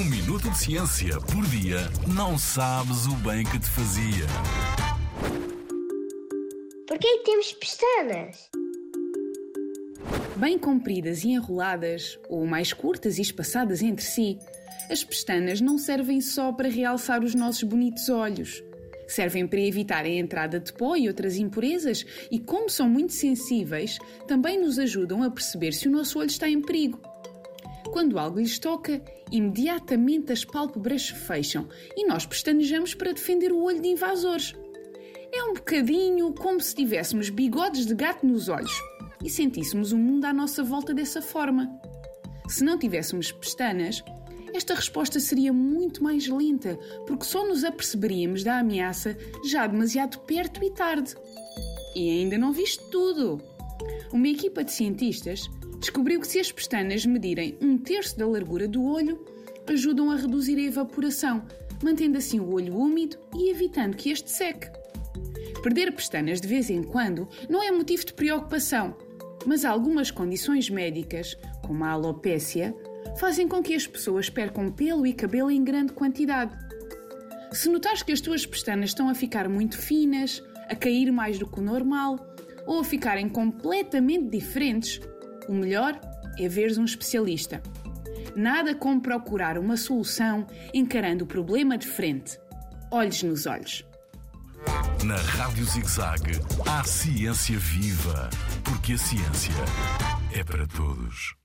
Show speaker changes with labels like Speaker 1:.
Speaker 1: Um minuto de ciência por dia não sabes o bem que te fazia.
Speaker 2: Porquê que temos pestanas?
Speaker 3: Bem compridas e enroladas, ou mais curtas e espaçadas entre si, as pestanas não servem só para realçar os nossos bonitos olhos. Servem para evitar a entrada de pó e outras impurezas e, como são muito sensíveis, também nos ajudam a perceber se o nosso olho está em perigo. Quando algo lhes toca, imediatamente as pálpebras se fecham e nós pestanejamos para defender o olho de invasores. É um bocadinho como se tivéssemos bigodes de gato nos olhos e sentíssemos o mundo à nossa volta dessa forma. Se não tivéssemos pestanas, esta resposta seria muito mais lenta, porque só nos aperceberíamos da ameaça já demasiado perto e tarde. E ainda não viste tudo! Uma equipa de cientistas descobriu que se as pestanas medirem um terço da largura do olho, ajudam a reduzir a evaporação, mantendo assim o olho úmido e evitando que este seque. Perder pestanas de vez em quando não é motivo de preocupação, mas algumas condições médicas, como a alopécia, fazem com que as pessoas percam pelo e cabelo em grande quantidade. Se notares que as tuas pestanas estão a ficar muito finas, a cair mais do que o normal ou a ficarem completamente diferentes, o melhor é veres um especialista. Nada como procurar uma solução encarando o problema de frente. Olhos nos olhos.
Speaker 1: Na Rádio ZigZag, há ciência viva, porque a ciência é para todos.